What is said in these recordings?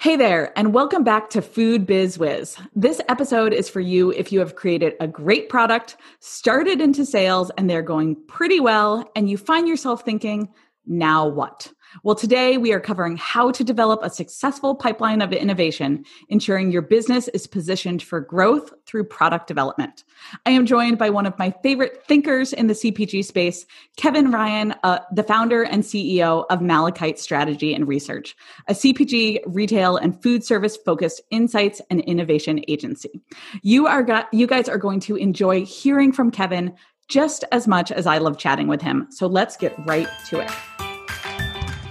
Hey there, and welcome back to Food Biz Wiz. This episode is for you if you have created a great product, started into sales, and they're going pretty well, and you find yourself thinking, now what? Well, today we are covering how to develop a successful pipeline of innovation, ensuring your business is positioned for growth through product development. I am joined by one of my favorite thinkers in the CPG space, Kevin Ryan, uh, the founder and CEO of Malachite Strategy and Research, a CPG, retail, and food service focused insights and innovation agency. You are you guys are going to enjoy hearing from Kevin just as much as I love chatting with him. So let's get right to it.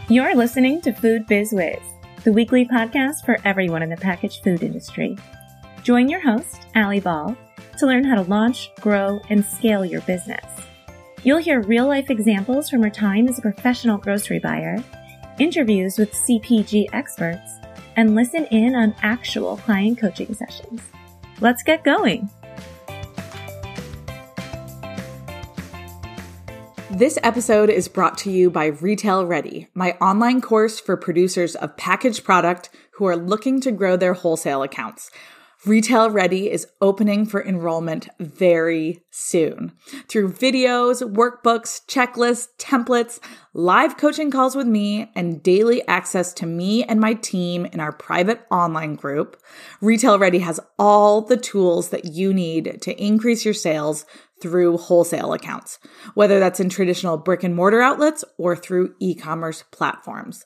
You're listening to Food Biz Wiz, the weekly podcast for everyone in the packaged food industry. Join your host, Alli Ball, to learn how to launch, grow, and scale your business. You'll hear real life examples from her time as a professional grocery buyer, interviews with CPG experts, and listen in on actual client coaching sessions. Let's get going. This episode is brought to you by Retail Ready, my online course for producers of packaged product who are looking to grow their wholesale accounts. Retail Ready is opening for enrollment very soon. Through videos, workbooks, checklists, templates, live coaching calls with me, and daily access to me and my team in our private online group, Retail Ready has all the tools that you need to increase your sales through wholesale accounts, whether that's in traditional brick and mortar outlets or through e commerce platforms.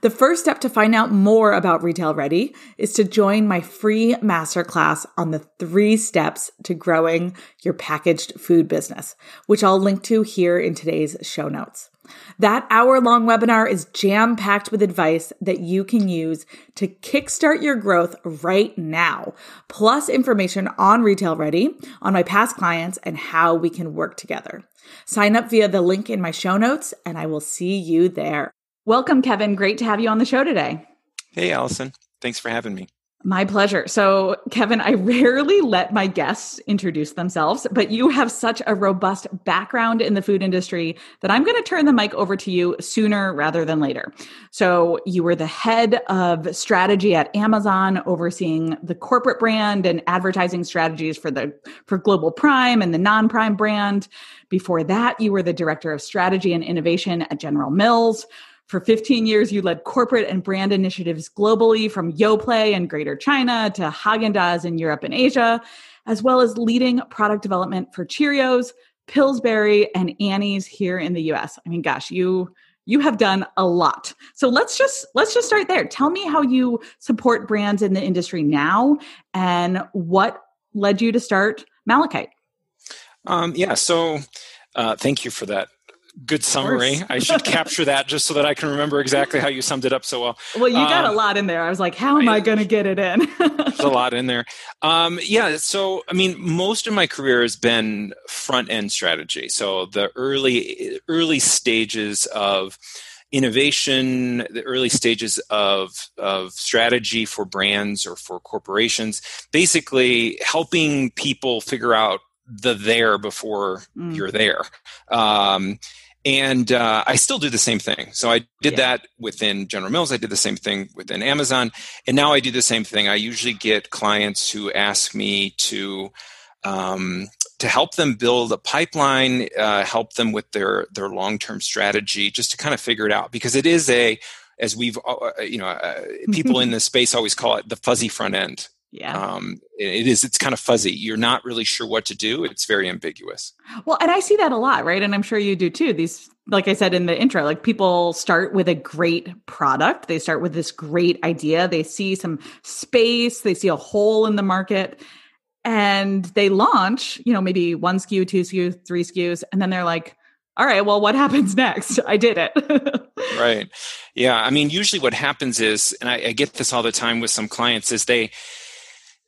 The first step to find out more about Retail Ready is to join my free masterclass on the three steps to growing your packaged food business, which I'll link to here in today's show notes. That hour long webinar is jam packed with advice that you can use to kickstart your growth right now, plus information on Retail Ready, on my past clients, and how we can work together. Sign up via the link in my show notes, and I will see you there. Welcome, Kevin. Great to have you on the show today. Hey, Allison. Thanks for having me. My pleasure. So, Kevin, I rarely let my guests introduce themselves, but you have such a robust background in the food industry that I'm going to turn the mic over to you sooner rather than later. So, you were the head of strategy at Amazon, overseeing the corporate brand and advertising strategies for the for Global Prime and the non-prime brand. Before that, you were the director of strategy and innovation at General Mills. For 15 years, you led corporate and brand initiatives globally from Yoplait in Greater China to Haagen-Dazs in Europe and Asia, as well as leading product development for Cheerios, Pillsbury, and Annie's here in the US. I mean, gosh, you you have done a lot. So let's just let's just start there. Tell me how you support brands in the industry now and what led you to start Malachite. Um, yeah, so uh, thank you for that good summary. I should capture that just so that I can remember exactly how you summed it up so well. Well, you got um, a lot in there. I was like, how am I, I going to get it in? there's a lot in there. Um, yeah. So, I mean, most of my career has been front end strategy. So the early early stages of innovation, the early stages of, of strategy for brands or for corporations, basically helping people figure out the there before mm. you're there. Um, and uh, I still do the same thing. So I did yeah. that within General Mills. I did the same thing within Amazon, and now I do the same thing. I usually get clients who ask me to um, to help them build a pipeline, uh, help them with their their long term strategy, just to kind of figure it out because it is a as we've uh, uh you know uh, people in this space always call it the fuzzy front end yeah. Um, it is it's kind of fuzzy. You're not really sure what to do. It's very ambiguous. Well and i see that a lot right? And i'm sure you do too. These like i said in the intro like people start with a great product. They start with this great idea. They see some space. They see a hole in the market. And they launch you know maybe one SKU two SKU three SKUs. And then they're like all right well what happens next? I did it. Right. Yeah i mean usually what happens is and I, I get this all the time with some clients is they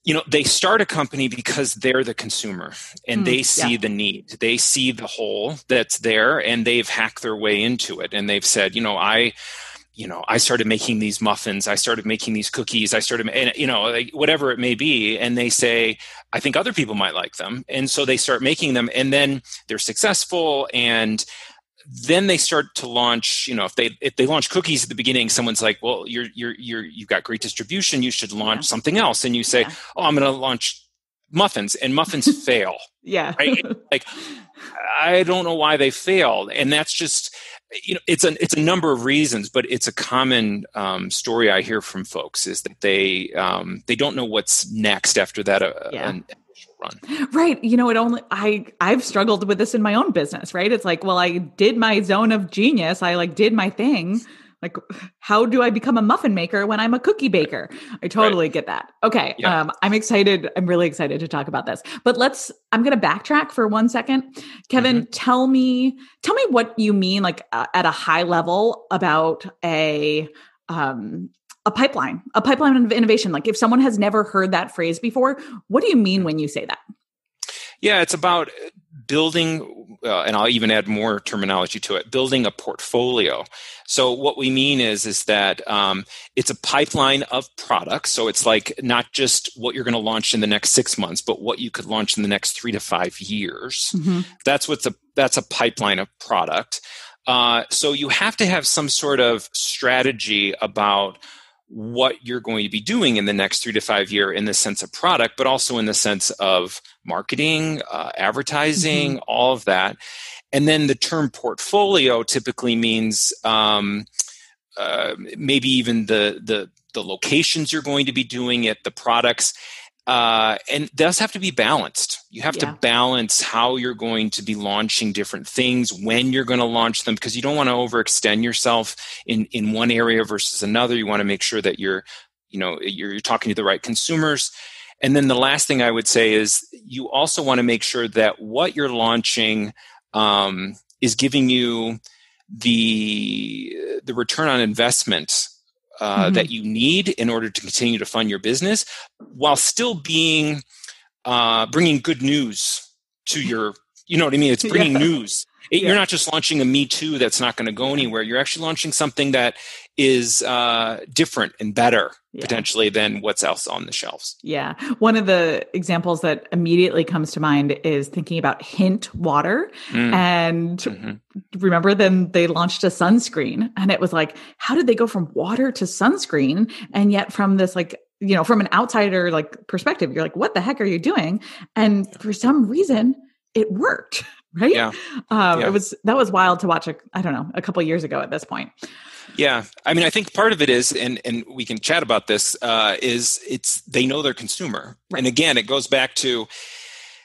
you know they start a company because they're the consumer and mm, they see yeah. the need. They see the hole that's there and they've hacked their way into it. And they've said you know i you know i started making these muffins. I started making these cookies. I started and you know like, whatever it may be. And they say i think other people might like them. And so they start making them and then they're successful and then they start to launch you know if they if they launch cookies at the beginning someone's like well you're you're you're you've got great distribution you should launch yeah. something else and you say yeah. oh i'm going to launch muffins and muffins fail yeah right like i don't know why they failed and that's just you know it's a it's a number of reasons but it's a common um, story i hear from folks is that they um, they don't know what's next after that uh, yeah. Run. Right. You know it only i i've struggled with this in my own business right? It's like well i did my zone of genius. I like did my thing. Like how do i become a muffin maker when i'm a cookie baker? I totally right. get that. Okay yeah. um, i'm excited. I'm really excited to talk about this. But let's i'm going to backtrack for one second. Kevin mm-hmm. tell me tell me what you mean like uh, at a high level about a um a pipeline a pipeline of innovation like if someone has never heard that phrase before what do you mean when you say that yeah it's about building, uh, and I'll even add more terminology to it, building a portfolio. So what we mean is is that um, it's a pipeline of products. So it's like not just what you're going to launch in the next six months, but what you could launch in the next three to five years. Mm-hmm. That's what's a that's a pipeline of product. Uh, so you have to have some sort of strategy about what you're going to be doing in the next three to five year in the sense of product, but also in the sense of marketing, uh, advertising, mm-hmm. all of that. And then the term portfolio typically means um, uh, maybe even the the the locations you're going to be doing it, the products, uh, and does have to be balanced. You have yeah. to balance how you're going to be launching different things, when you're going to launch them, because you don't want to overextend yourself in in one area versus another. You want to make sure that you're, you know, you're, you're talking to the right consumers. And then the last thing I would say is you also want to make sure that what you're launching um, is giving you the the return on investment uh, mm-hmm. that you need in order to continue to fund your business while still being uh, bringing good news to your you know what i mean it's bringing yeah. news it, yeah. you're not just launching a me too that's not going to go anywhere you're actually launching something that is uh, different and better yeah. potentially than what's else on the shelves. Yeah. One of the examples that immediately comes to mind is thinking about Hint water. Mm. And mm-hmm. remember, then they launched a sunscreen, and it was like, how did they go from water to sunscreen? And yet, from this, like, you know, from an outsider like perspective, you're like, what the heck are you doing? And for some reason, it worked right yeah. Um, yeah. it was that was wild to watch I don't know a couple years ago at this point yeah, I mean, I think part of it is, and and we can chat about this. Uh, is it's they know their consumer, right. and again, it goes back to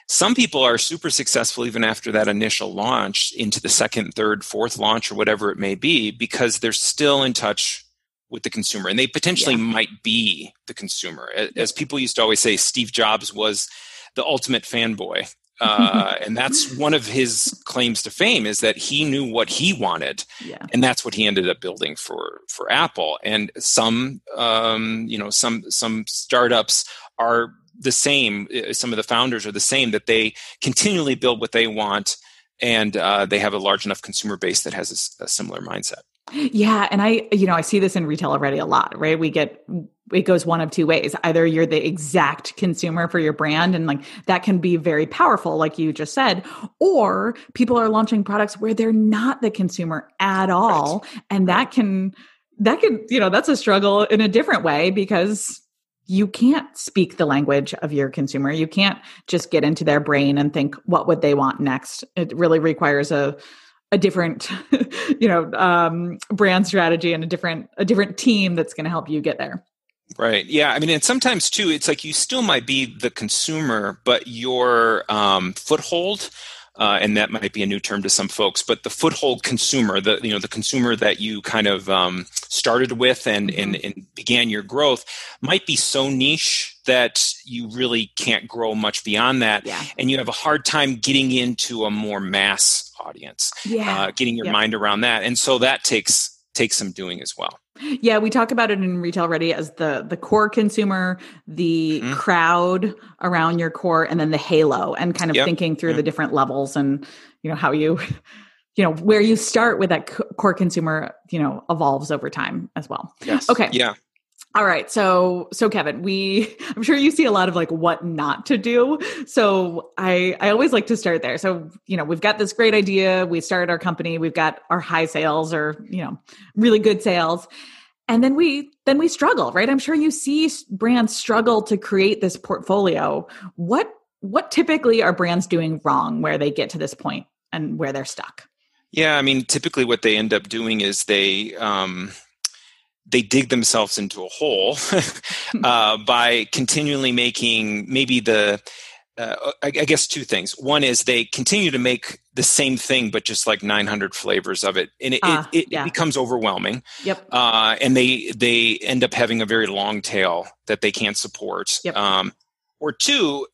some people are super successful even after that initial launch into the second, third, fourth launch or whatever it may be because they're still in touch with the consumer, and they potentially yeah. might be the consumer. As people used to always say, Steve Jobs was the ultimate fanboy uh, and that's one of his claims to fame is that he knew what he wanted yeah. and that's what he ended up building for for apple and some um, you know some some startups are the same uh, some of the founders are the same that they continually build what they want and uh, they have a large enough consumer base that has a, a similar mindset yeah. And I, you know, I see this in retail ready a lot, right? We get, it goes one of two ways. Either you're the exact consumer for your brand, and like that can be very powerful, like you just said, or people are launching products where they're not the consumer at all. Right. And that can, that can, you know, that's a struggle in a different way because you can't speak the language of your consumer. You can't just get into their brain and think, what would they want next? It really requires a, a different you know um, brand strategy and a different a different team that's going to help you get there. Right. Yeah i mean and sometimes too it's like you still might be the consumer but your um, foothold uh, and that might be a new term to some folks, but the foothold consumer, the you know the consumer that you kind of um, started with and, mm-hmm. and, and began your growth, might be so niche that you really can't grow much beyond that, yeah. and you have a hard time getting into a more mass audience, yeah. uh, getting your mind around that, and so that takes takes some doing as well. Yeah, we talk about it in Retail Ready as the the core consumer, the mm-hmm. crowd around your core, and then the halo, and kind of yep. thinking through the different levels and you know how you, you know, where you start with that core consumer, you know, evolves over time as well. Yes. Okay. Yeah. All right. So, so Kevin, we, I'm sure you see a lot of like what not to do. So I, I always like to start there. So, you know, we've got this great idea. We started our company. We've got our high sales or, you know, really good sales. And then we, then we struggle, right? I'm sure you see brands struggle to create this portfolio. What, what typically are brands doing wrong where they get to this point and where they're stuck? Yeah. I mean, typically what they end up doing is they, um, they dig themselves into a hole uh, by continually making maybe the uh, I, I, guess two things. One is they continue to make the same thing, but just like 900 flavors of it, and it, uh, it, it yeah. becomes overwhelming. Yep. Uh, and they they end up having a very long tail that they can't support. Yep. Um, or two,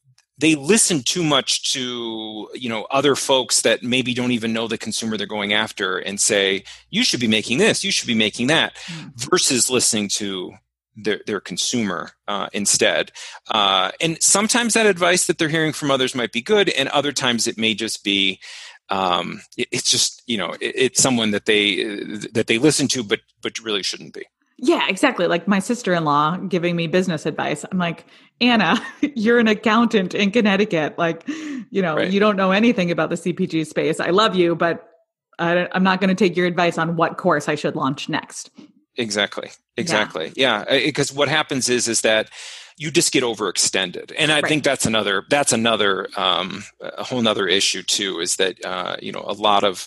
they listen too much to you know other folks that maybe don't even know the consumer they're going after and say you should be making this you should be making that mm. versus listening to their, their consumer uh, instead uh, and sometimes that advice that they're hearing from others might be good and other times it may just be um, it, it's just you know it, it's someone that they that they listen to but but really shouldn't be yeah, exactly. Like my sister in law giving me business advice. I'm like, Anna, you're an accountant in Connecticut. Like, you know, right. you don't know anything about the CPG space. I love you, but I, am not going to take your advice on what course I should launch next. Exactly. Exactly. Yeah. Because yeah. what happens is, is that you just get overextended and i right. think that's another that's another um, a whole nother issue too is that uh, you know a lot of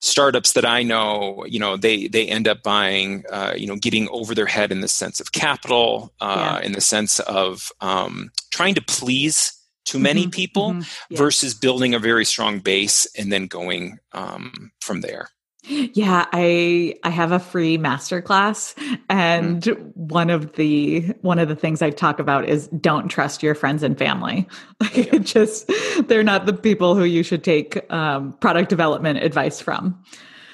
startups that I know, you know, they they end up buying, uh, you know, getting over their head in the sense of capital, uh, yeah. in the sense of um, trying to please too many mm-hmm. people mm-hmm. Yeah. versus building a very strong base and then going um, from there. Yeah, I I have a free masterclass and mm. one of the one of the things I talk about is don't trust your friends and family. Like yeah. just they're not the people who you should take um, product development advice from.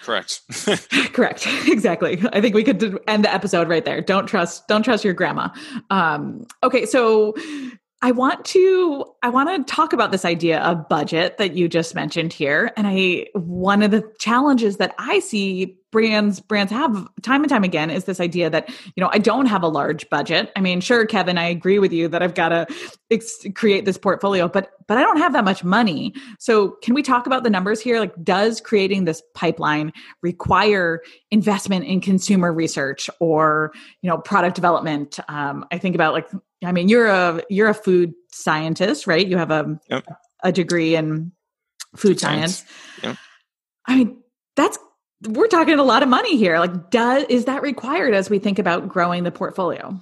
Correct. Correct. Exactly. I think we could end the episode right there. Don't trust don't trust your grandma. Um, okay, so I want to I want to talk about this idea of budget that you just mentioned here and I one of the challenges that I see brands brands have time and time again is this idea that you know I don't have a large budget. I mean, sure Kevin, I agree with you that I've got to ex- create this portfolio, but but I don't have that much money. So, can we talk about the numbers here? Like does creating this pipeline require investment in consumer research or, you know, product development? Um, I think about like I mean, you're a you're a food scientist, right? You have a yep. a degree in food science. science. Yep. I mean, that's we're talking a lot of money here. Like, does is that required as we think about growing the portfolio?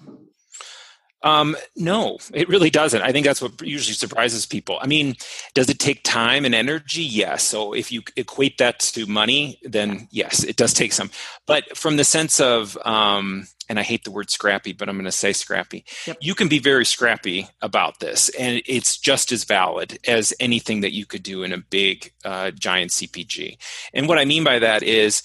Um, no, it really doesn't. I think that's what usually surprises people. I mean, does it take time and energy? Yes. So if you equate that to money, then yes, it does take some. But from the sense of, um, and I hate the word scrappy, but I'm going to say scrappy. Yep. You can be very scrappy about this, and it's just as valid as anything that you could do in a big, uh, giant CPG. And what I mean by that is,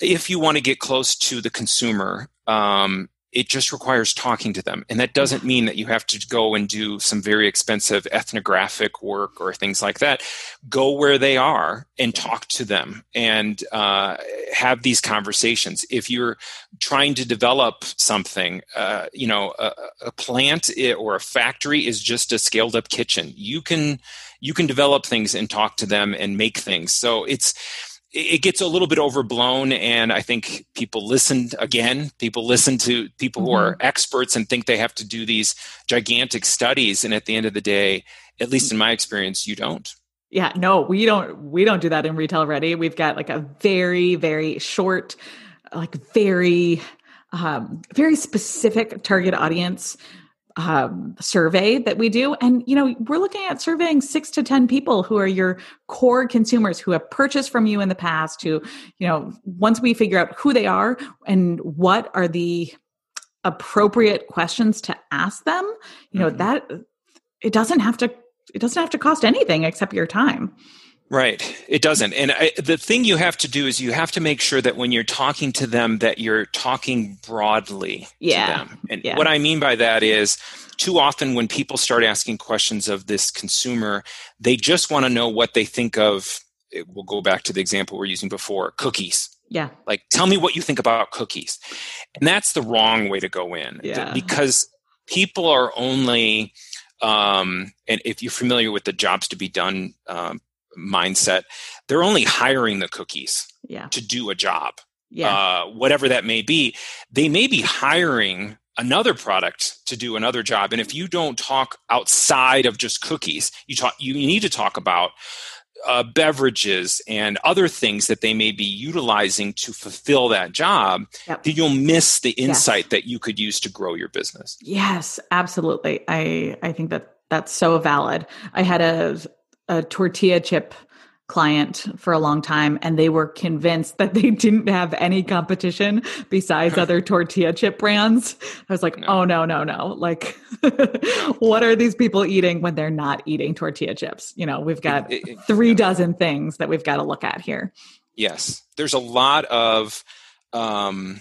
if you want to get close to the consumer, um, it just requires talking to them. And that doesn't mean that you have to go and do some very expensive ethnographic work or things like that. Go where they are and talk to them and uh, have these conversations. If you're trying to develop something, uh, you know, a, a plant or a factory is just a scaled up kitchen. You can you can develop things and talk to them and make things. So it's it gets a little bit overblown and i think people listen again people listen to people mm-hmm. who are mm-hmm. experts and think they have to do these gigantic studies and at the end of the day at least in my experience you don't yeah no we don't we don't do that in retail ready we've got like a very very short like very um, very specific target audience um, survey that we do. And, you know, we're looking at surveying six to 10 people who are your core consumers who have purchased from you in the past, who, you know, once we figure out who they are and what are the appropriate questions to ask them, you know, mm-hmm. that it doesn't have to, it doesn't have to cost anything except your time. Right. It doesn't. And I, the thing you have to do is you have to make sure that when you're talking to them that you're talking broadly yeah. to them. And yeah. what I mean by that is too often when people start asking questions of this consumer, they just want to know what they think of we'll go back to the example we're using before cookies Yeah. Like, tell me what you think about cookies. And that's the wrong way to go in Yeah. because people are only, um, and if you're familiar with the jobs to be done um, mindset, they're only hiring the cookies Yeah. to do a job, Yeah. uh, whatever that may be. They may be hiring another product to do another job and if you don't talk outside of just cookies you talk you need to talk about uh, beverages and other things that they may be utilizing to fulfill that job Yep. then you'll miss the Yes. insight that you could use to grow your business Yes, absolutely. I I think that that's so valid. I had a a tortilla chip client for a long time and they were convinced that they didn't have any competition besides other tortilla chip brands. I was like, No. "Oh no, no, no. Like what are these people eating when they're not eating tortilla chips? You know, we've got It- it- 3 dozen things that we've got to look at here." Yes, there's a lot of. Um,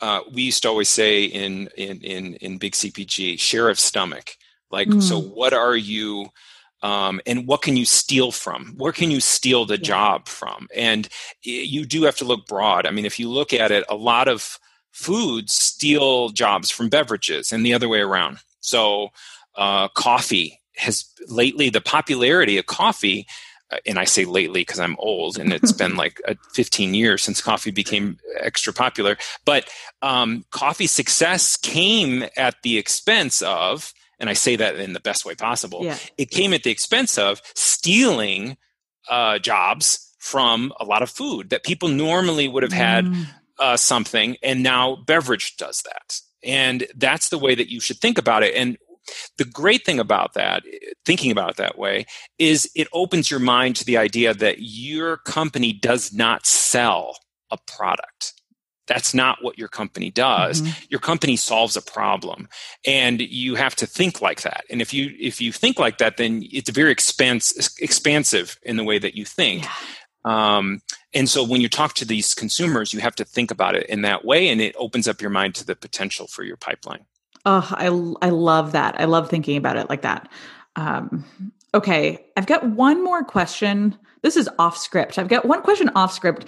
uh, we used to always say in in in in big CPG, share of stomach. Like, so Mm. what are you? Um, and what can you steal from? Where can you steal the Yeah. job from? And you do have to look broad. I mean, if you look at it, a lot of foods steal jobs from beverages, and the other way around. So, uh, coffee has lately the popularity of coffee uh, and I say lately because I'm old and it's been like uh, 15 years since coffee became extra popular. But um, coffee success came at the expense of, and I say that in the best way possible, Yeah. it came at the expense of stealing uh, jobs from a lot of food that people normally would have had Mm. uh, something, and now beverage does that. And that's the way that you should think about it. And the great thing about that, thinking about it that way, is it opens your mind to the idea that your company does not sell a product. That's not what your company does. Mhm. Your company solves a problem, and you have to think like that. And if you if you think like that, then it's very expanse, expansive in the way that you think. Yeah. Um, and so when you talk to these consumers, you have to think about it in that way, and it opens up your mind to the potential for your pipeline. Oh, I I love that. I love thinking about it like that. Um, okay, I've got one more question. This is off script. I've got one question off script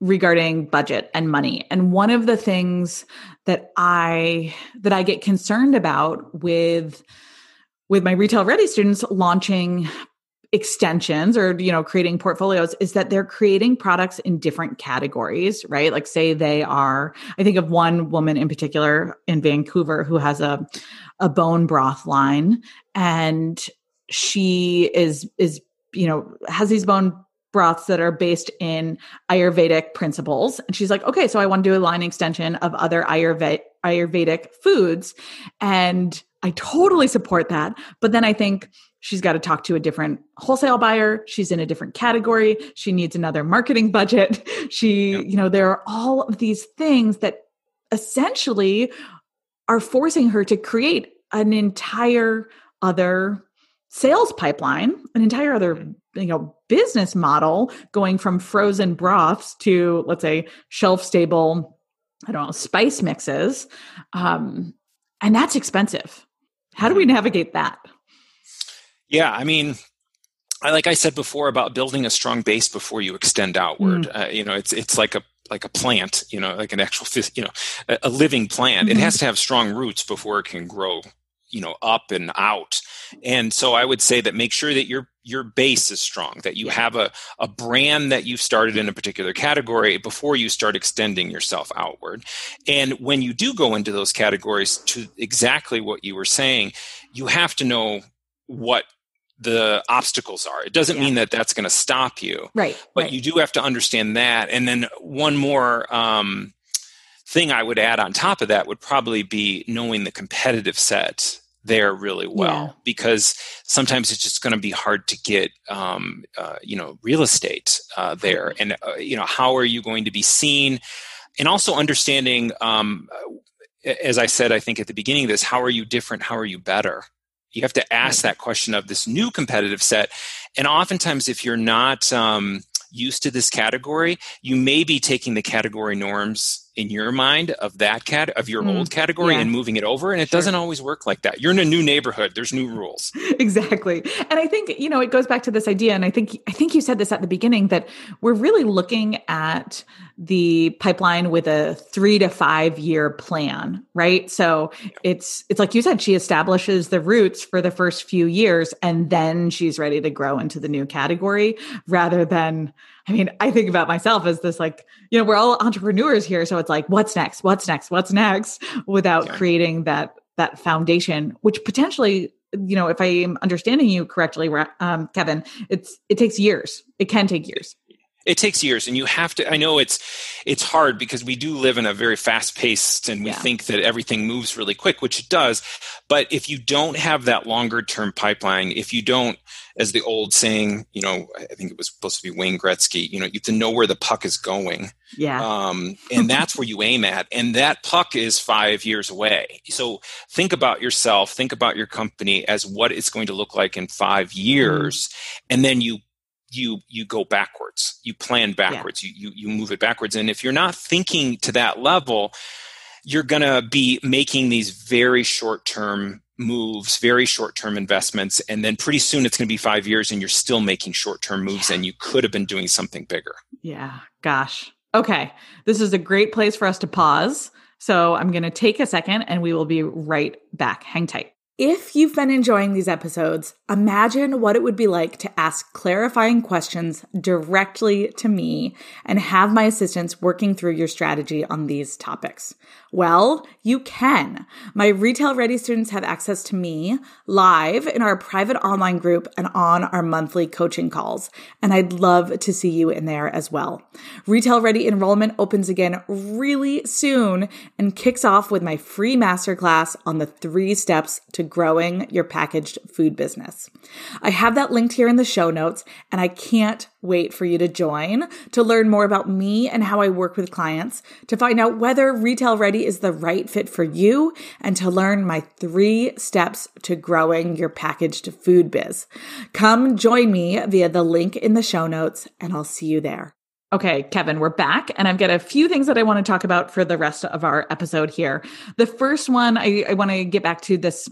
regarding budget and money. And one of the things that I that I get concerned about with with my retail ready students launching extensions or you know creating portfolios is that they're creating products in different categories right like say they are i think of one woman in particular in vancouver who has a a bone broth line and she is is you know has these bone broths that are based in ayurvedic principles. And she's like okay so i want to do a line extension of other ayurvedic ayurvedic foods. And i totally support that. But then i think she's got to talk to a different wholesale buyer. She's in a different category. She needs another marketing budget. She Yep. you know there are all of these things that essentially are forcing her to create an entire other sales pipeline an entire other you know business model going from frozen broths to let's say shelf stable i don't know spice mixes um and that's expensive how do we navigate that Yeah, I mean, I, like I said before about building a strong base before you extend outward. Uh, you know, it's it's like a like a plant. You know, like an actual you know a, a living plant. Mhm. It has to have strong roots before it can grow. You know, up and out. And so I would say that make sure that your your base is strong. That you have a a brand that you've started in a particular category before you start extending yourself outward. And when you do go into those categories, to exactly what you were saying, you have to know what the obstacles are. It doesn't Yeah. mean that that's going to stop you, right but right. you do have to understand that. And then one more um, thing I would add on top of that would probably be knowing the competitive set there really well, Yeah. because sometimes it's just going to be hard to get, um, uh, you know, real estate uh, there. And uh, you know, how are you going to be seen? And also understanding, um, as I said, I think at the beginning of this, how are you different? How are you better? You have to ask that question of this new competitive set. And oftentimes, if you're not um, used to this category, you may be taking the category norms in your mind of that cat of your mm, old category yeah. and moving it over and it sure. doesn't always work like that. You're in a new neighborhood. There's new rules. Exactly. And i think you know it goes back to this idea and i think i think you said this at the beginning that we're really looking at the pipeline with a 3 to 5 year plan right? So it's it's like you said she establishes the roots for the first few years and then she's ready to grow into the new category rather than I mean, I think about myself as this like, you know, we're all entrepreneurs here. So it's like, what's next? What's next? What's next? Without yeah. creating that that foundation, which potentially, you know, if I am understanding you correctly, um, Kevin, it's it takes years. It can take years it takes years and you have to i know it's it's hard because we do live in a very fast paced and we yeah. think that everything moves really quick which it does but if you don't have that longer term pipeline if you don't as the old saying you know i think it was supposed to be wayne gretzky you know you have to know where the puck is going yeah um, and that's where you aim at and that puck is five years away so think about yourself think about your company as what it's going to look like in five years mm. and then you you you go backwards. You plan backwards. Yeah. you, you you move it backwards. And if you're not thinking to that level you're going to be making these very short term moves very short term investments and then pretty soon it's going to be 5 years and you're still making short term moves yeah. and you could have been doing something bigger. Yeah. Gosh. Okay. This is a great place for us to pause. So i'm going to take a second and we will be right back. Hang tight if you've been enjoying these episodes, imagine what it would be like to ask clarifying questions directly to me and have my assistants working through your strategy on these topics. Well, you can. My retail ready students have access to me live in our private online group and on our monthly coaching calls. And I'd love to see you in there as well. Retail ready enrollment opens again really soon and kicks off with my free masterclass on the three steps to growing your packaged food business. I have that linked here in the show notes and I can't wait for you to join to learn more about me and how I work with clients, to find out whether Retail Ready is the right fit for you, and to learn my three steps to growing your packaged food biz. Come join me via the link in the show notes, and I'll see you there. Okay, Kevin, we're back, and I've got a few things that I want to talk about for the rest of our episode here. The first one, I, I want to get back to this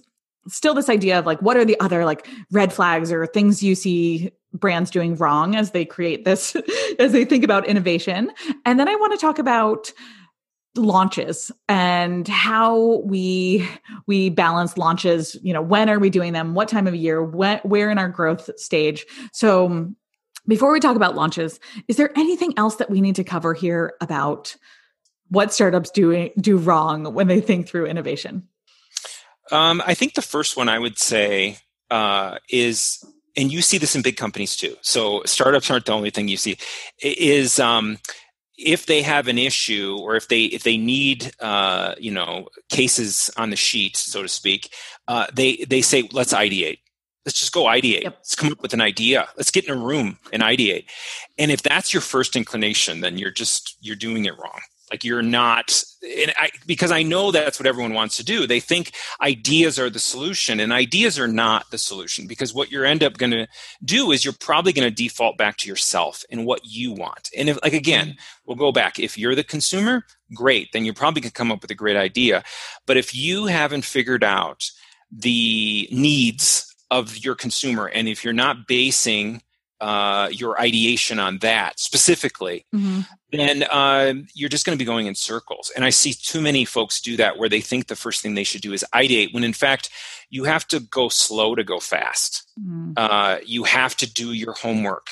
still this idea of like what are the other like red flags or things you see brands doing wrong as they create this as they think about innovation? And then i want to talk about launches and how we we balance launches you know when are we doing them? What time of year? When, where in our growth stage? So before we talk about launches is there anything else that we need to cover here about what startups do do wrong when they think through innovation um, I think the first one I would say uh, is, and you see this in big companies too. So startups aren't the only thing you see. Is um, if they have an issue or if they if they need uh, you know cases on the sheet, so to speak, uh, they they say let's ideate. Let's just go ideate. Yep. Let's come up with an idea. Let's get in a room and ideate. And if that's your first inclination, then you're just you're doing it wrong like you're not I, because i know that's what everyone wants to do. They think ideas are the solution and ideas are not the solution because what you're end up going to do is you're probably going to default back to yourself and what you want. And if like again we'll go back. If you're the consumer great then you're probably to come up with a great idea. But if you haven't figured out the needs of your consumer and if you're not basing uh, your ideation on that specifically, mm-hmm. Then uh, you're just going to be going in circles. And I see too many folks do that where they think the first thing they should do is ideate, when in fact, you have to go slow to go fast. Mm-hmm. Uh, you have to do your homework.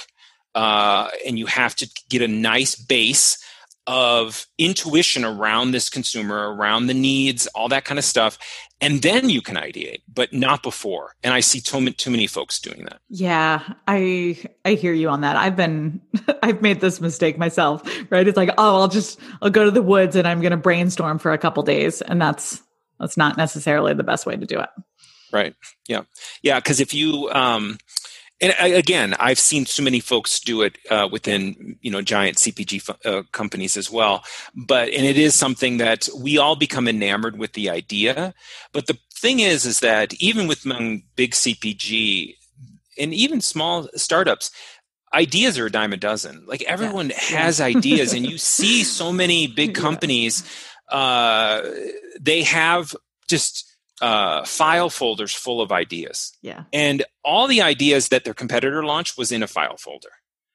Uh, and you have to get a nice base of intuition around this consumer, around the needs, all that kind of stuff. And then you can ideate, but not before. And I see too, too many folks doing that. Yeah, I I hear you on that. I've been I've made this mistake myself, right? It's like, oh, I'll just I'll go to the woods and I'm going to brainstorm for a couple days, and that's that's not necessarily the best way to do it. Right. Yeah. Yeah. Because if you um, and again, I've seen so many folks do it uh, within you know giant CPG uh, companies as well. But and it is something that we all become enamored with the idea. But the thing is, is that even with among big CPG and even small startups, ideas are a dime a dozen. Like everyone yeah. has ideas, and you see so many big companies. Uh, they have just uh, file folders full of ideas. Yeah. And all the ideas that their competitor launched was in a file folder.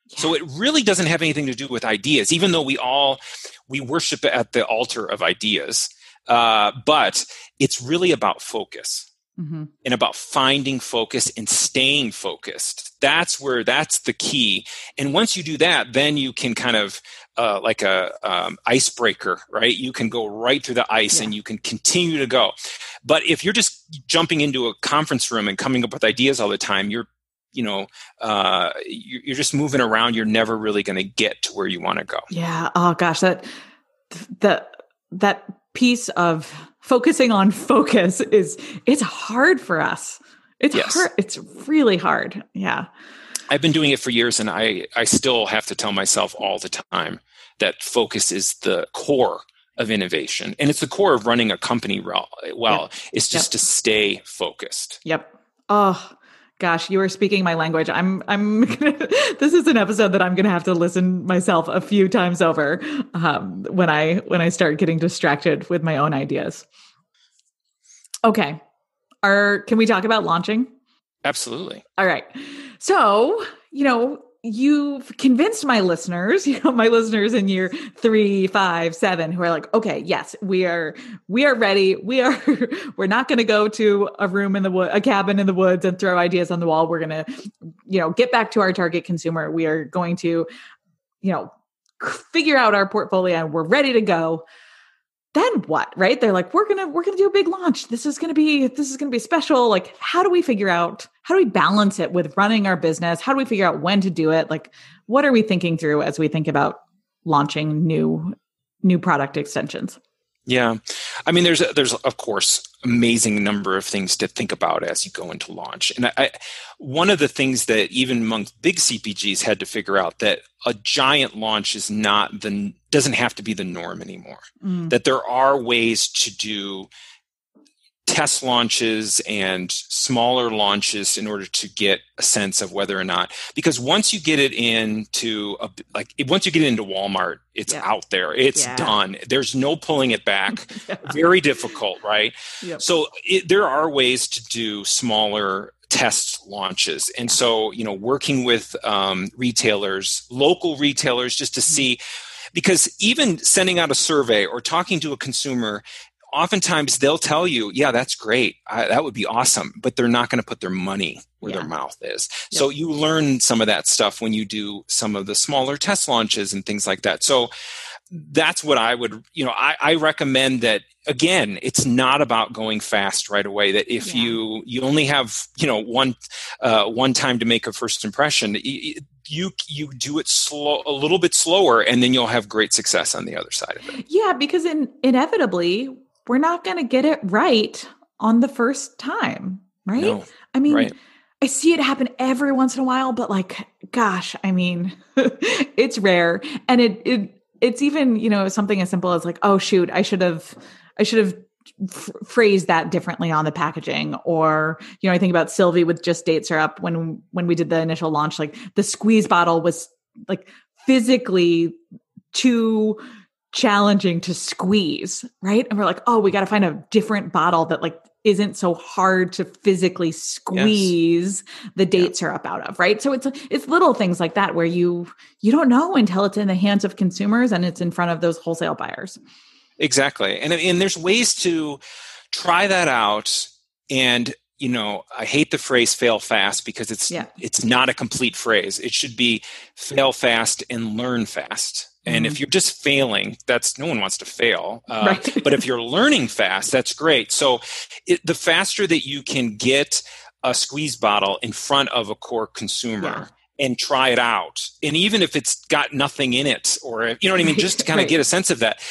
Yeah. So it really doesn't have anything to do with ideas, even though we all we worship at the altar of ideas. Uh, but it's really about focus. Mm-hmm. and about finding focus and staying focused. That's where that's the key. And once you do that, then you can kind of uh, like a um, icebreaker, right? You can go right through the ice yeah. and you can continue to go. But if you're just jumping into a conference room and coming up with ideas all the time, you're you know uh, you're just moving around. You're never really going to get to where you want to go. Yeah. Oh gosh, that that that piece of focusing on focus is it's hard for us. It's yes. hard. It's really hard. Yeah. I've been doing it for years and I, I still have to tell myself all the time that focus is the core of innovation and it's the core of running a company well. yep. It's just yep. to stay focused. Yep. Oh, gosh, you are speaking my language. I'm, I'm, this is an episode that I'm going to have to listen myself a few times over um, when I, when I start getting distracted with my own ideas. Okay. Are, can we talk about launching? Absolutely. All right. So, you know, you've convinced my listeners, you know, my listeners in year three, five, seven, who are like, okay, yes, we are, we are ready. We are, we're not going to go to a room in the wood, a cabin in the woods and throw ideas on the wall. We're going to, you know, get back to our target consumer. We are going to, you know, figure out our portfolio and we're ready to go then what right? They're like we're gonna we're gonna do a big launch. This is gonna be this is gonna be special. Like how do we figure out how do we balance it with running our business? How do we figure out when to do it? Like what are we thinking through as we think about launching new new product extensions? Yeah. I mean there's there's of course amazing number of things to think about as you go into launch and I, one of the things that even among big cpgs had to figure out that a giant launch is not the doesn't have to be the norm anymore mm. that there are ways to do test launches and smaller launches in order to get a sense of whether or not because once you get it into a, like once you get it into Walmart it's yeah. out there it's yeah. done there's no pulling it back yeah. very difficult right yep. so it, there are ways to do smaller test launches and so you know working with um, retailers local retailers just to mm-hmm. see because even sending out a survey or talking to a consumer oftentimes they'll tell you, yeah, that's great. I, that would be awesome. But they're not going to put their money where yeah. their mouth is. Yep. So you learn some of that stuff when you do some of the smaller test launches and things like that. So that's what I would, you know, I, I recommend that again, it's not about going fast right away. That if yeah. you, you only have, you know, one, uh, one time to make a first impression, you you do it slow a little bit slower and then you'll have great success on the other side of it yeah because in, inevitably we're not going to get it right on the first time, right? No, I mean, right. I see it happen every once in a while, but like, gosh, I mean, it's rare, and it it it's even you know something as simple as like, oh shoot, I should have I should have f- phrased that differently on the packaging, or you know, I think about Sylvie with just date syrup when when we did the initial launch, like the squeeze bottle was like physically too challenging to squeeze, right? And we're like, oh, we got to find a different bottle that like isn't so hard to physically squeeze yes. the date yeah. syrup out of, right? So it's it's little things like that where you you don't know until it's in the hands of consumers and it's in front of those wholesale buyers. Exactly. And and there's ways to try that out and you know i hate the phrase fail fast because it's yeah. it's not a complete phrase it should be fail fast and learn fast and if mm-hmm. you're just failing, that's no one wants to fail. Uh, right. but if you're learning fast, that's great. So it, the faster that you can get a squeeze bottle in front of a core consumer. Yeah and try it out. And even if it's got nothing in it, or you know what I mean, just to kind of right. get a sense of that,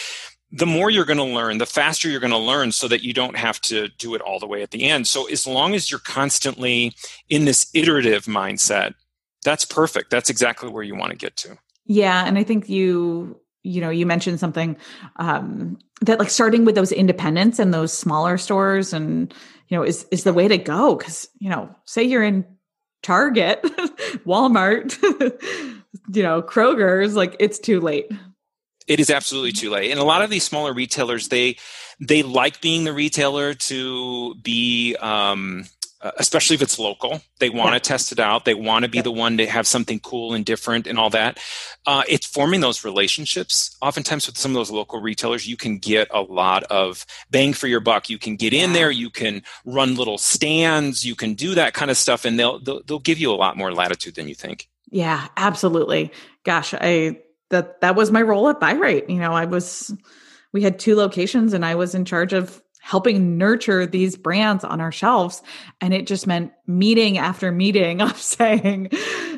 the more you're going to learn, the faster you're going to learn so that you don't have to do it all the way at the end. So as long as you're constantly in this iterative mindset, that's perfect. That's exactly where you want to get to. Yeah, and I think you you know you mentioned something um, that like starting with those independents and those smaller stores and you know is is the way to go because you know say you're in Target, Walmart, you know, Kroger's, like it's too late. It is absolutely too late. And a lot of these smaller retailers, they they like being the retailer to be um, especially if it's local. They want yeah. to test it out. They want to be yeah. the one to have something cool and different and all that. Uh, it's forming those relationships. Oftentimes, with some of those local retailers, you can get a lot of bang for your buck. You can get in there, you can run little stands, you can do that kind of stuff, and they'll they'll, they'll give you a lot more latitude than you think. Yeah, absolutely. Gosh, I that that was my role at Bi-Rite. You know, I was we had two locations, and I was in charge of helping nurture these brands on our shelves. And it just meant meeting after meeting of saying,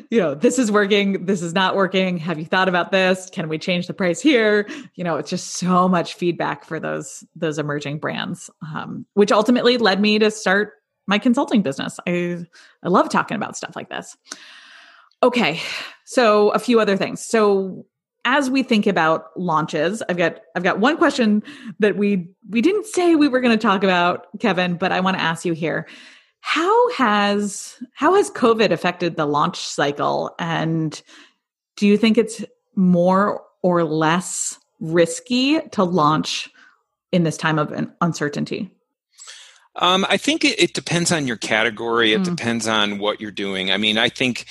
you know, this is working, this is not working. Have you thought about this? Can we change the price here? You know, it's just so much feedback for those those emerging brands, um, which ultimately led me to start my consulting business. I I love talking about stuff like this. Okay, so a few other things. So as we think about launches, I've got I've got one question that we we didn't say we were going to talk about, Kevin, but I want to ask you here. How has how has COVID affected the launch cycle and do you think it's more or less risky to launch in this time of uncertainty? Um, I think it, it, depends on your category. It mm. depends on what you're doing. I mean, I think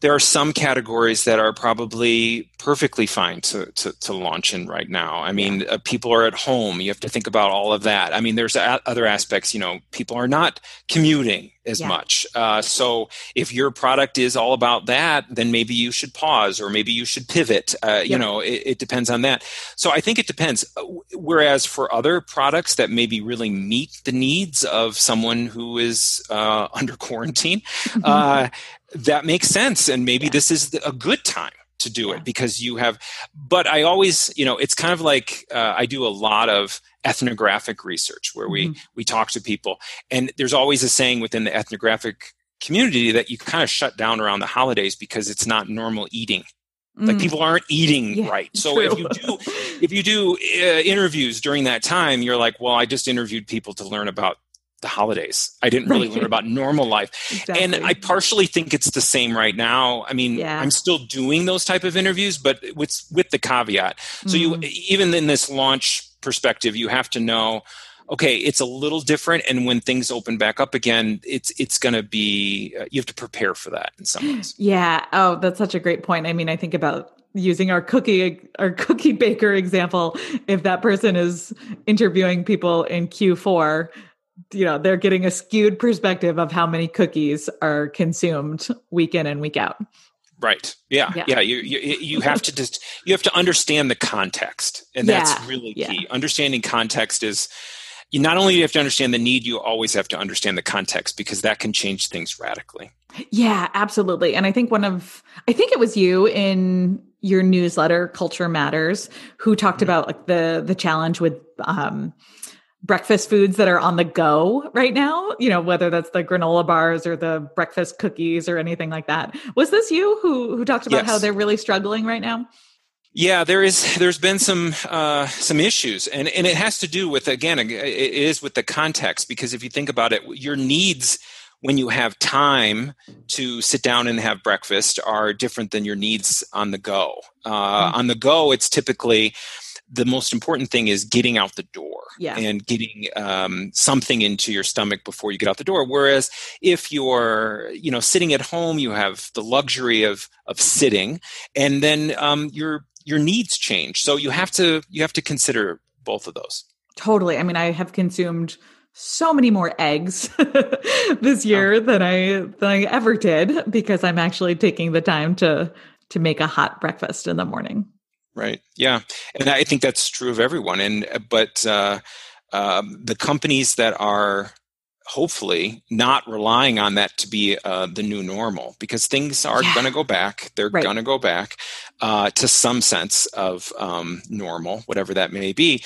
there are some categories that are probably perfectly fine to, to, to launch in right now. I mean, uh, people are at home. You have to think about all of that. I mean, there's a- other aspects, you know, people are not commuting as yeah. much. Uh, so if your product is all about that, then maybe you should pause or maybe you should pivot. Uh, you know, it, it, depends on that. So I think it depends. Uh, whereas for other products that maybe really meet the needs of someone who is uh, under quarantine, uh, that makes sense and maybe yeah. this is a good time to do yeah. it because you have but i always you know it's kind of like uh, i do a lot of ethnographic research where we mm-hmm. we talk to people and there's always a saying within the ethnographic community that you kind of shut down around the holidays because it's not normal eating like mm. people aren't eating yeah, right so true. if you do if you do uh, interviews during that time you're like well i just interviewed people to learn about the holidays. I didn't really learn about normal life. Exactly. And I partially think it's the same right now. I mean, yeah. I'm still doing those type of interviews, but with with the caveat. So mm. you even in this launch perspective, you have to know okay, it's a little different and when things open back up again, it's it's going to be uh, you have to prepare for that in some ways. Yeah. Oh, that's such a great point. I mean, I think about using our cookie our cookie baker example if that person is interviewing people in q4 you know they're getting a skewed perspective of how many cookies are consumed week in and week out right yeah yeah, yeah. You, you, you have to just you have to understand the context and that's yeah. really key yeah. understanding context is you not only do you have to understand the need you always have to understand the context because that can change things radically yeah absolutely and i think one of i think it was you in your newsletter culture matters who talked mm-hmm. about like the the challenge with um breakfast foods that are on the go right now, you know, whether that's the granola bars or the breakfast cookies or anything like that. Was this you who who talked about yes. how they're really struggling right now? Yeah, there is. There's been some uh, some issues, and and it has to do with again, it is with the context because if you think about it, your needs when you have time to sit down and have breakfast are different than your needs on the go. Uh, mm-hmm. On the go, it's typically the most important thing is getting out the door yeah. and getting um, something into your stomach before you get out the door. Whereas if you're, you know, sitting at home, you have the luxury of of sitting, and then um, your your needs change. So you have to you have to consider both of those. Totally. I mean, I have consumed so many more eggs this year oh. than I than I ever did because I'm actually taking the time to to make a hot breakfast in the morning. Right. Yeah, and I think that's true of everyone. And uh, but uh, um, the companies that are hopefully not relying on that to be uh, the new normal because things are yeah. going to go back. They're right. going to go back uh, to some sense of um, normal, whatever that may be.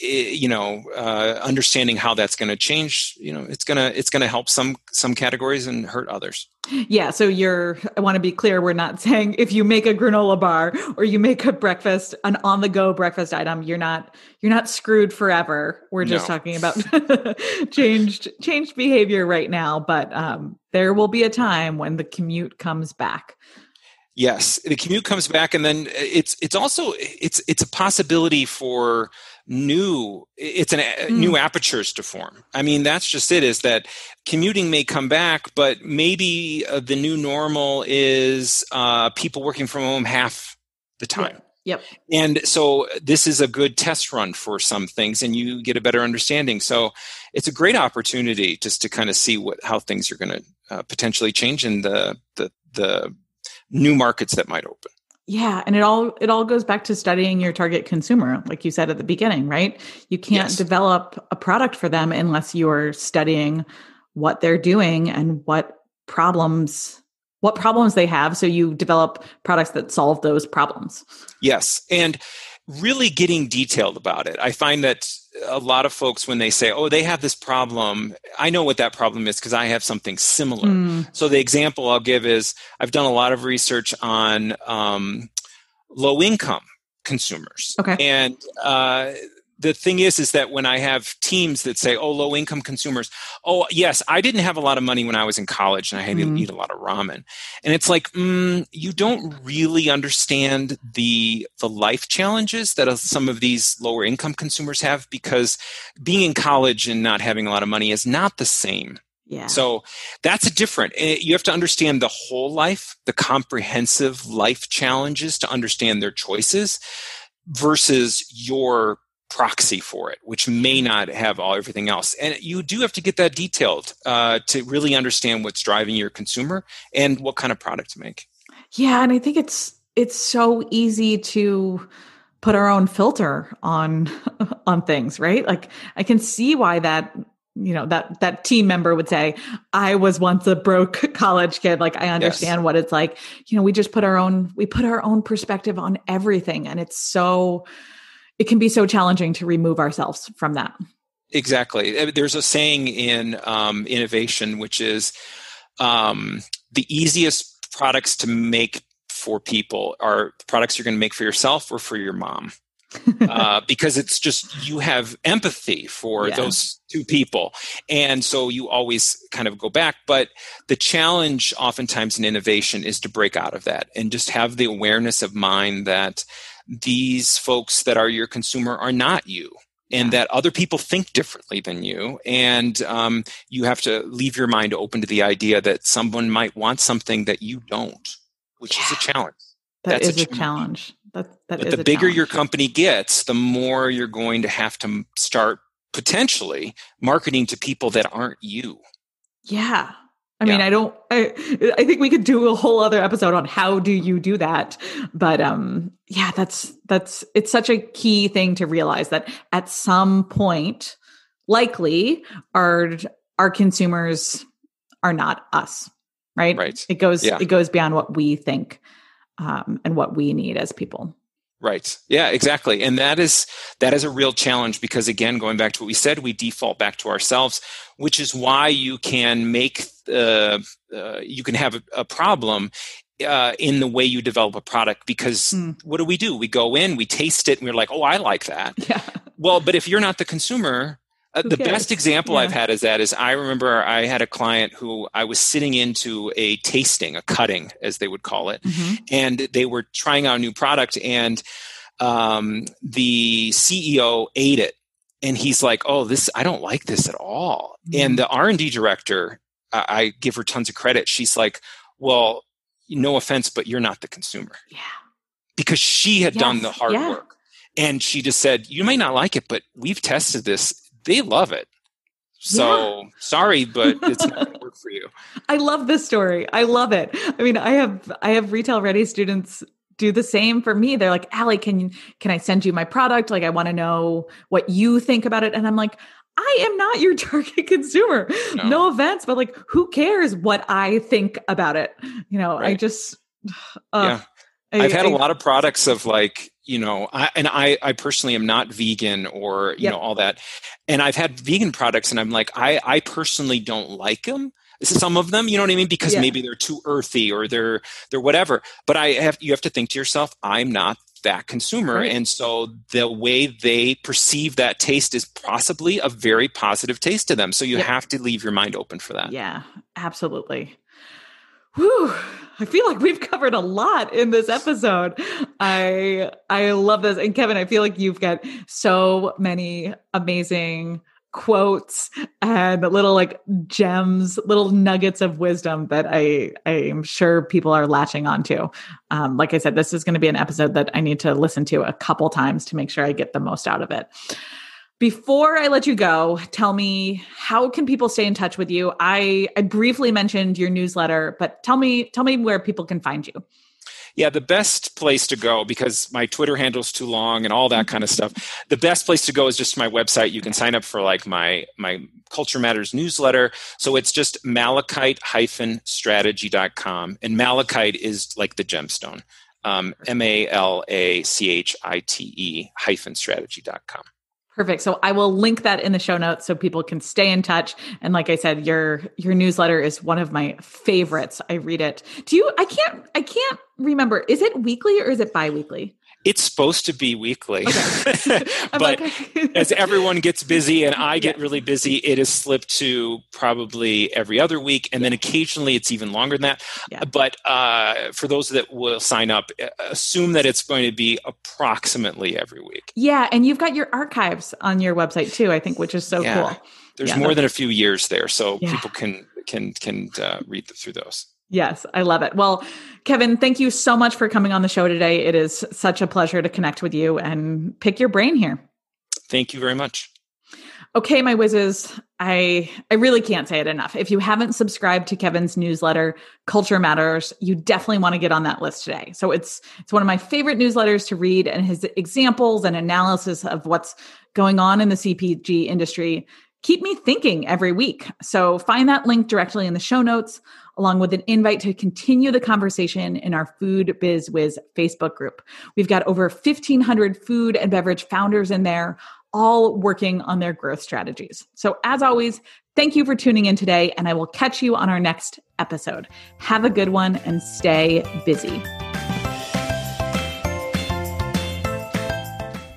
You know uh, understanding how that's going to change you know it's going to it's going to help some some categories and hurt others. Yeah so you're i want to be clear we're not saying if you make a granola bar or you make a breakfast an on the go breakfast item you're not you're not screwed forever. We're just no. talking about changed changed behavior right now but um, there will be a time when the commute comes back. Yes the commute comes back and then it's it's also it's it's a possibility for new it's an mm. new apertures to form. I mean that's just it is that commuting may come back but maybe uh, the new normal is uh, people working from home half the time. Yep. yep and so this is a good test run for some things and you get a better understanding. So it's a great opportunity just to kind of see what how things are going to uh, potentially change in the the the new markets that might open yeah, and it all it all goes back to studying your target consumer, like you said at the beginning, right? You can't yes. develop a product for them unless you're studying what they're doing and what problems what problems they have so you develop products that solve those problems. Yes. And really getting detailed about it. I find that a lot of folks when they say oh they have this problem i know what that problem is because i have something similar mm. so the example i'll give is i've done a lot of research on um, low income consumers okay and uh, the thing is is that when i have teams that say oh low income consumers oh yes i didn't have a lot of money when i was in college and i had mm. to eat a lot of ramen and it's like mm, you don't really understand the the life challenges that some of these lower income consumers have because being in college and not having a lot of money is not the same yeah. So that's a different. Eh, you have to understand the whole life, the comprehensive life challenges to understand their choices versus your proxy for it, which may not have all everything else. And you do have to get that detailed uh, to really understand what's driving your consumer and what kind of product to make. Yeah, and I think it's it's so easy to put our own filter on on things, right? Like I can see why that you know that that team member would say i was once a broke college kid like i understand yes. what it's like you know we just put our own we put our own perspective on everything and it's so it can be so challenging to remove ourselves from that. Exactly. Uh, there's a saying in um, innovation, which is um, the easiest products to make for people are products you're going to make for yourself or for your mom. uh, because it's just you have empathy for yeah. those two people and so you always kind of go back but the challenge oftentimes in innovation is to break out of that and just have the awareness of mind that these folks that are your consumer are not you and that other people think differently than you and um, you have to leave your mind open to the idea that someone might want something that you don't which yeah. is a challenge that That's is a challenge, a challenge. That, that but the bigger challenge. your company gets the more you're going to have to start potentially marketing to people that aren't you yeah I yeah. mean, I don't I I think we could do a whole other episode on how do you do that. But um yeah, that's that's it's such a key thing to realize that at some point likely our our consumers are not us, right? Right. It goes yeah. it goes beyond what we think um and what we need as people. Right. Yeah, exactly. And that is that is a real challenge because again, going back to what we said, we default back to ourselves, which is why you can make uh, uh, you can have a, a problem uh, in the way you develop a product because mm. what do we do? We go in, we taste it, and we're like, oh, I like that. Yeah. Well, but if you're not the consumer, uh, the best example yeah. I've had is that is I remember I had a client who I was sitting into a tasting, a cutting, as they would call it, mm-hmm. and they were trying out a new product, and um, the CEO ate it, and he's like, "Oh, this I don't like this at all." Mm-hmm. And the R and D director, I, I give her tons of credit. She's like, "Well, no offense, but you're not the consumer." Yeah, because she had yes. done the hard yeah. work. And she just said, You may not like it, but we've tested this they love it. So yeah. sorry, but it's not going to work for you. I love this story. I love it. I mean, I have I have retail ready students do the same for me. They're like, Alli, can you can I send you my product? Like, I want to know what you think about it. And I'm like, I am not your target consumer. No, no offense, but like, who cares what I think about it? You know, right. I just uh, yeah. I, have had I, a lot of products of like you know I, and I, I personally am not vegan or you Yep. know all that and i've had vegan products and i'm like i i personally don't like them some of them you know what i mean because Yeah. maybe they're too earthy or they're they're whatever but i have you have to think to yourself i'm not that consumer Right. and so the way they perceive that taste is possibly a very positive taste to them so you Yep. have to leave your mind open for that Yeah, absolutely. Whew. I feel like we've covered a lot in this episode. I I love this. And Kevin, I feel like you've got so many amazing quotes and little like gems, little nuggets of wisdom that I I am sure people are latching onto. Um, like I said, this is going to be an episode that I need to listen to a couple times to make sure I get the most out of it. Before I let you go, tell me how can people stay in touch with you? I, I briefly mentioned your newsletter, but tell me tell me where people can find you. Yeah, the best place to go because my Twitter handle's too long and all that kind of stuff. The best place to go is just my website. You can sign up for like my my Culture Matters newsletter. So it's just malachite-strategy.com. And malachite is like the gemstone. Um, M A L A C H I T E hyphen strategy.com. Perfect. So I will link that in the show notes so people can stay in touch. And like I said, your your newsletter is one of my favorites. I read it. Do you I can't I can't remember. Is it weekly or is it bi-weekly? It's supposed to be weekly. I'm but as everyone gets busy and I get Yeah. really busy, it is slipped to probably every other week, and then occasionally it's even longer than that. Yeah. But uh, for those that will sign up, uh, assume that it's going to be approximately every week. Yeah, and you've got your archives on your website too, I think, which is so Yeah. cool. There's Yeah, more than a few years there, so Yeah. people can can can uh, read through those. Yes, I love it. Well, Kevin, thank you so much for coming on the show today. It is such a pleasure to connect with you and pick your brain here. Thank you very much. Okay, my whizzes, I I really can't say it enough. If you haven't subscribed to Kevin's newsletter, Culture Matters, you definitely want to get on that list today. So it's it's one of my favorite newsletters to read and his examples and analysis of what's going on in the CPG industry keep me thinking every week. So find that link directly in the show notes along with an invite to continue the conversation in our Food Biz Wiz Facebook group. We've got over 1500 food and beverage founders in there all working on their growth strategies. So, as always, thank you for tuning in today, and I will catch you on our next episode. Have a good one and stay busy.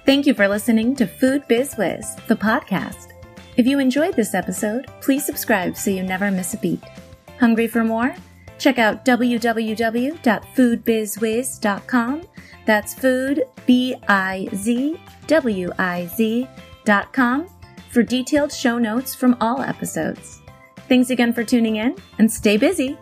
Thank you for listening to Food Biz Wiz, the podcast. If you enjoyed this episode, please subscribe so you never miss a beat. Hungry for more? Check out www.foodbizwiz.com. That's food, B I Z W I Z.com for detailed show notes from all episodes. Thanks again for tuning in and stay busy.